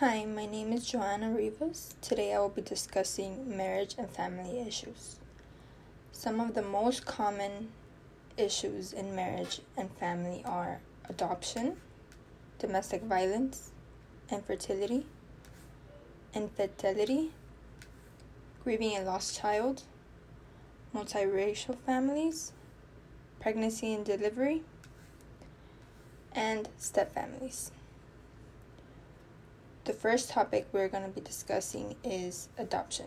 Hi, my name is Joanna Rivas. Today I will be discussing marriage and family issues. Some of the most common issues in marriage and family are adoption, domestic violence, infertility, infidelity, grieving a lost child, multiracial families, pregnancy and delivery, and step families. The first topic we're going to be discussing is adoption.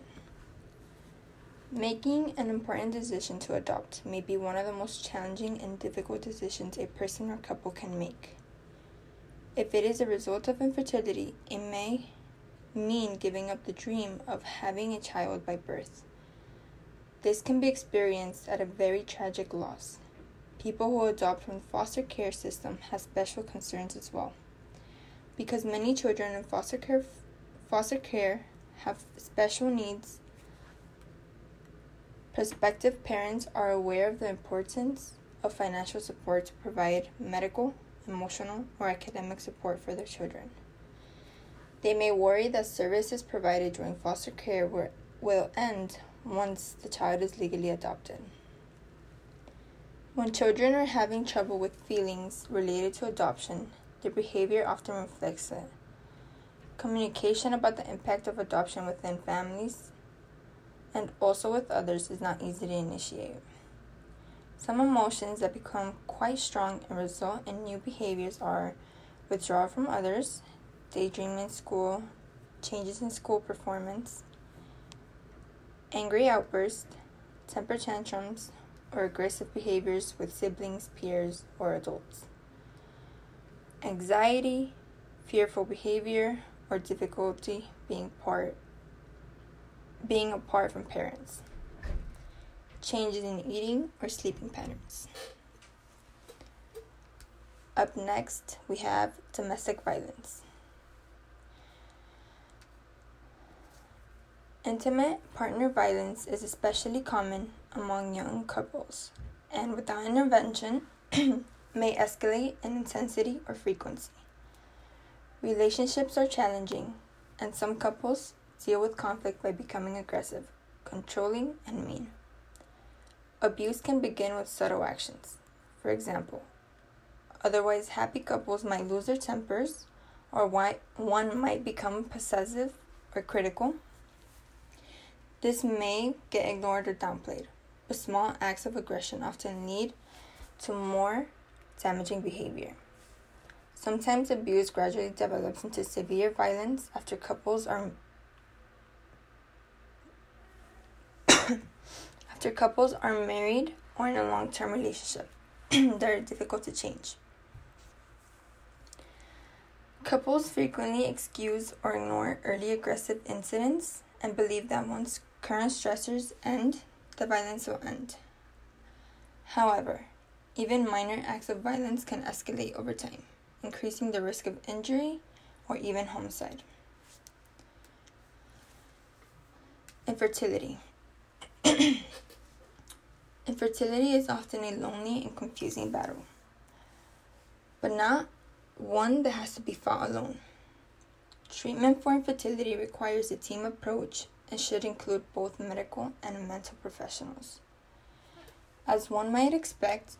Making an important decision to adopt may be one of the most challenging and difficult decisions a person or couple can make. If it is a result of infertility, it may mean giving up the dream of having a child by birth. This can be experienced at a very tragic loss. People who adopt from the foster care system have special concerns as well because many children in foster care foster care have special needs. Prospective parents are aware of the importance of financial support to provide medical emotional or academic support for their children. They may worry that services provided during foster care will end once the child is legally adopted. When children are having trouble with feelings related to adoption their behavior often reflects it. Communication about the impact of adoption within families and also with others is not easy to initiate. Some emotions that become quite strong and result in new behaviors are withdrawal from others, daydreaming in school, changes in school performance, angry outbursts, temper tantrums, or aggressive behaviors with siblings, peers, or adults anxiety, fearful behavior, or difficulty being part being apart from parents. Changes in eating or sleeping patterns. Up next, we have domestic violence. Intimate partner violence is especially common among young couples, and without intervention, may escalate in intensity or frequency. Relationships are challenging, and some couples deal with conflict by becoming aggressive, controlling, and mean. Abuse can begin with subtle actions. For example, otherwise happy couples might lose their tempers, or one might become possessive or critical. This may get ignored or downplayed, but small acts of aggression often lead to more damaging behavior. Sometimes abuse gradually develops into severe violence after couples are after couples are married or in a long-term relationship that are difficult to change. Couples frequently excuse or ignore early aggressive incidents and believe that once current stressors end, the violence will end. However, even minor acts of violence can escalate over time, increasing the risk of injury or even homicide. Infertility. Infertility is often a lonely and confusing battle, but not one that has to be fought alone. Treatment for infertility requires a team approach and should include both medical and mental professionals. As one might expect,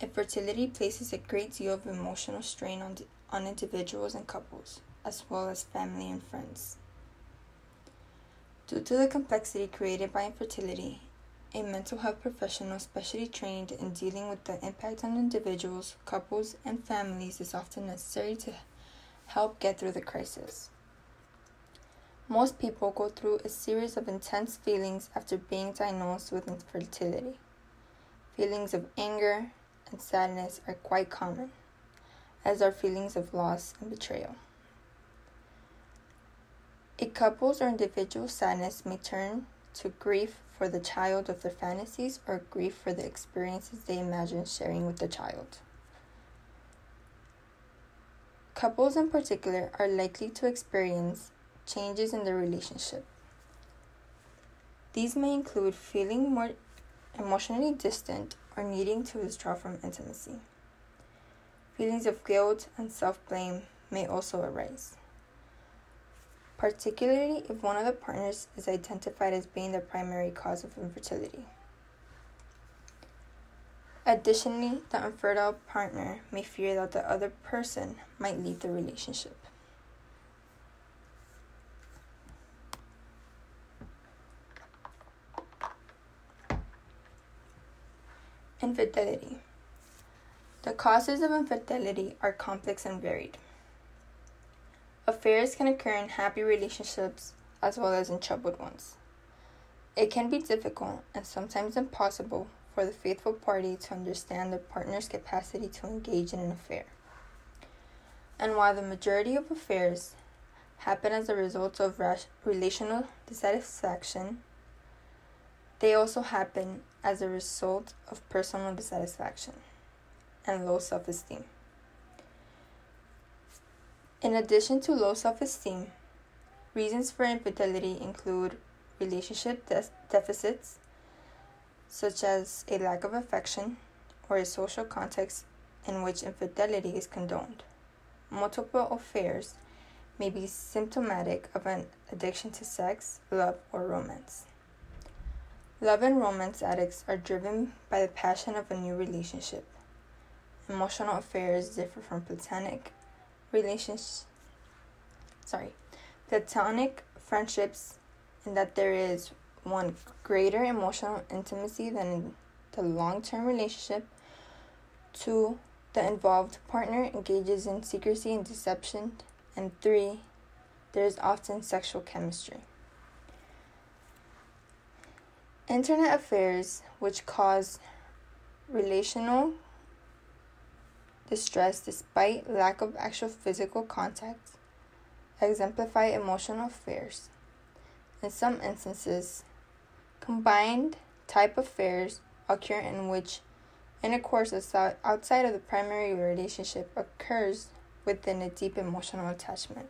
Infertility places a great deal of emotional strain on, on individuals and couples, as well as family and friends. Due to the complexity created by infertility, a mental health professional specially trained in dealing with the impact on individuals, couples, and families is often necessary to help get through the crisis. Most people go through a series of intense feelings after being diagnosed with infertility feelings of anger, and sadness are quite common, as are feelings of loss and betrayal. A couple's or individual's sadness may turn to grief for the child of their fantasies or grief for the experiences they imagine sharing with the child. Couples in particular are likely to experience changes in their relationship. These may include feeling more emotionally distant needing to withdraw from intimacy. Feelings of guilt and self blame may also arise. particularly if one of the partners is identified as being the primary cause of infertility. Additionally, the infertile partner may fear that the other person might leave the relationship. Infidelity. The causes of infidelity are complex and varied. Affairs can occur in happy relationships as well as in troubled ones. It can be difficult and sometimes impossible for the faithful party to understand their partner's capacity to engage in an affair. And while the majority of affairs happen as a result of relational dissatisfaction, they also happen as a result of personal dissatisfaction and low self esteem. In addition to low self esteem, reasons for infidelity include relationship de- deficits, such as a lack of affection or a social context in which infidelity is condoned. Multiple affairs may be symptomatic of an addiction to sex, love, or romance. Love and romance addicts are driven by the passion of a new relationship. Emotional affairs differ from platonic relationships. sorry, platonic friendships in that there is one greater emotional intimacy than in the long-term relationship. Two, the involved partner engages in secrecy and deception. And three, there is often sexual chemistry. Internet affairs, which cause relational distress despite lack of actual physical contact, exemplify emotional affairs. In some instances, combined type affairs occur in which intercourse outside of the primary relationship occurs within a deep emotional attachment.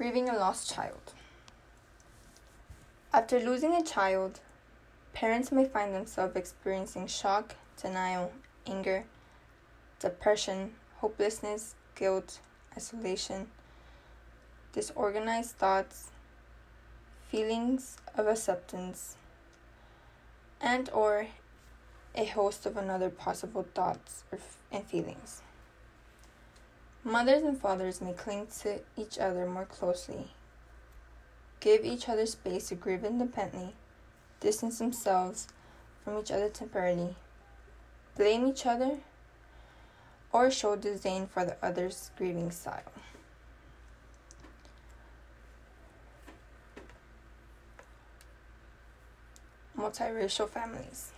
Grieving a lost child. After losing a child, parents may find themselves experiencing shock, denial, anger, depression, hopelessness, guilt, isolation, disorganized thoughts, feelings of acceptance, and or a host of another possible thoughts and feelings. Mothers and fathers may cling to each other more closely, give each other space to grieve independently, distance themselves from each other temporarily, blame each other, or show disdain for the other's grieving style. Multiracial families.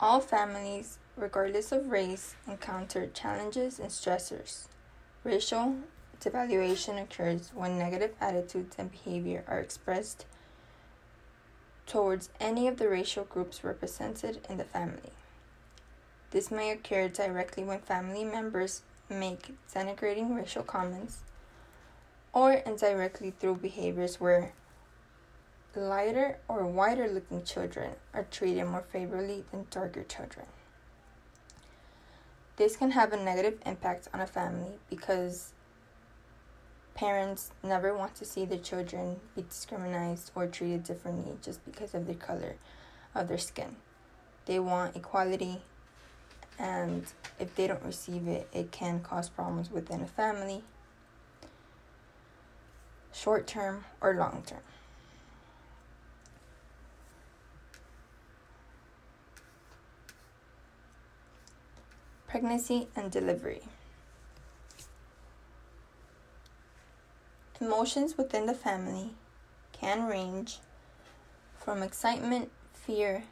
All families regardless of race, encounter challenges and stressors. Racial devaluation occurs when negative attitudes and behavior are expressed towards any of the racial groups represented in the family. This may occur directly when family members make denigrating racial comments, or indirectly through behaviors where lighter or whiter looking children are treated more favorably than darker children. This can have a negative impact on a family because parents never want to see their children be discriminated or treated differently just because of the color of their skin. They want equality, and if they don't receive it, it can cause problems within a family, short term or long term. Pregnancy, and delivery. Emotions within the family can range from excitement, fear,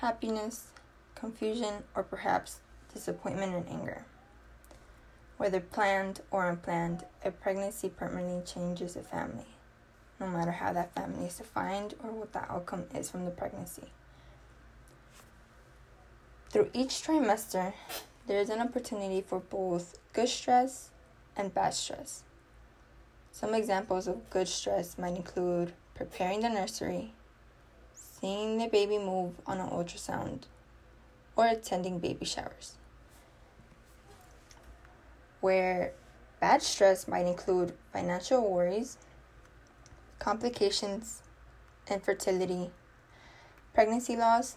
happiness, confusion, or perhaps disappointment and anger. Whether planned or unplanned, a pregnancy permanently changes a family, no matter how that family is defined or what the outcome is from the pregnancy. Through each trimester, there is an opportunity for both good stress and bad stress. Some examples of good stress might include preparing the nursery, seeing the baby move on an ultrasound, or attending baby showers. where bad stress might include financial worries, complications, infertility, pregnancy loss,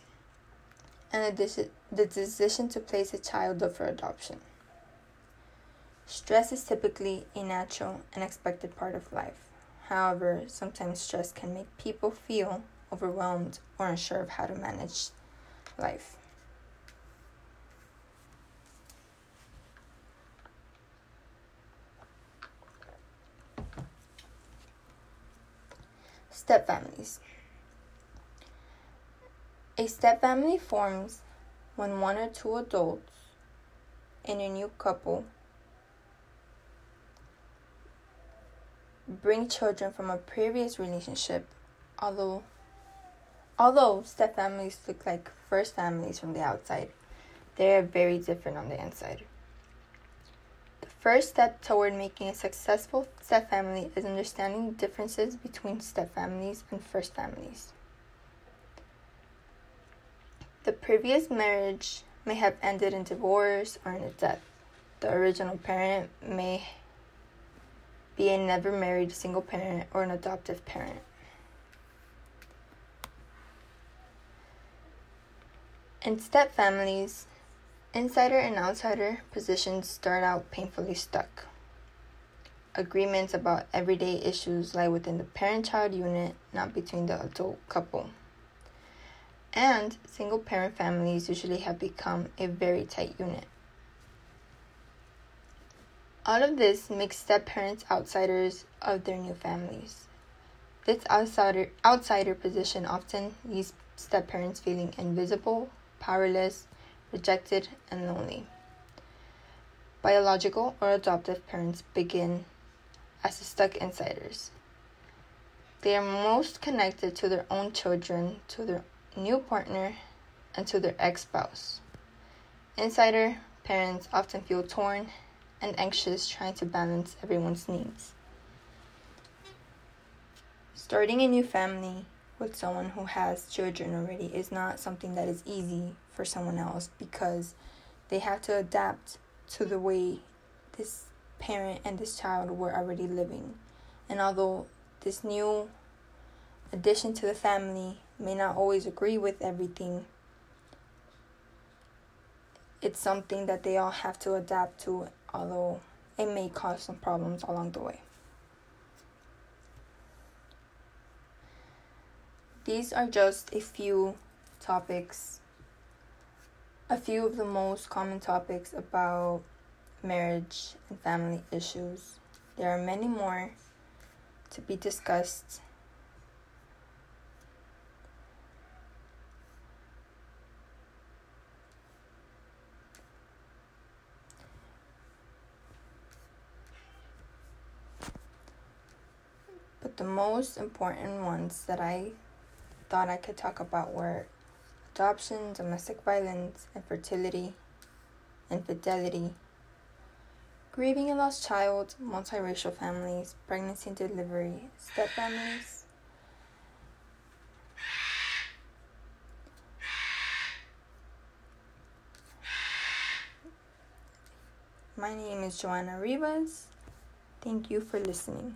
and the decision to place a child up for adoption. Stress is typically a natural and expected part of life. However, sometimes stress can make people feel overwhelmed or unsure of how to manage life. Step families. A step family forms when one or two adults in a new couple bring children from a previous relationship, although although step families look like first families from the outside, they are very different on the inside. The first step toward making a successful step family is understanding the differences between step families and first families. The previous marriage may have ended in divorce or in a death. The original parent may be a never married single parent or an adoptive parent. In step families, insider and outsider positions start out painfully stuck. Agreements about everyday issues lie within the parent child unit, not between the adult couple. And single parent families usually have become a very tight unit. All of this makes step parents outsiders of their new families. This outsider outsider position often leaves step parents feeling invisible, powerless, rejected, and lonely. Biological or adoptive parents begin as stuck insiders. They are most connected to their own children, to their new partner, and to their ex spouse. Insider parents often feel torn and anxious trying to balance everyone's needs. Starting a new family with someone who has children already is not something that is easy for someone else because they have to adapt to the way this parent and this child were already living. And although this new addition to the family may not always agree with everything, it's something that they all have to adapt to although it may cause some problems along the way. These are just a few topics, a few of the most common topics about marriage and family issues. There are many more to be discussed the most important ones that I thought I could talk about were adoption, domestic violence, infertility, infidelity, grieving a lost child, multiracial families, pregnancy and delivery, step families. My name is Joanna Rivas. Thank you for listening.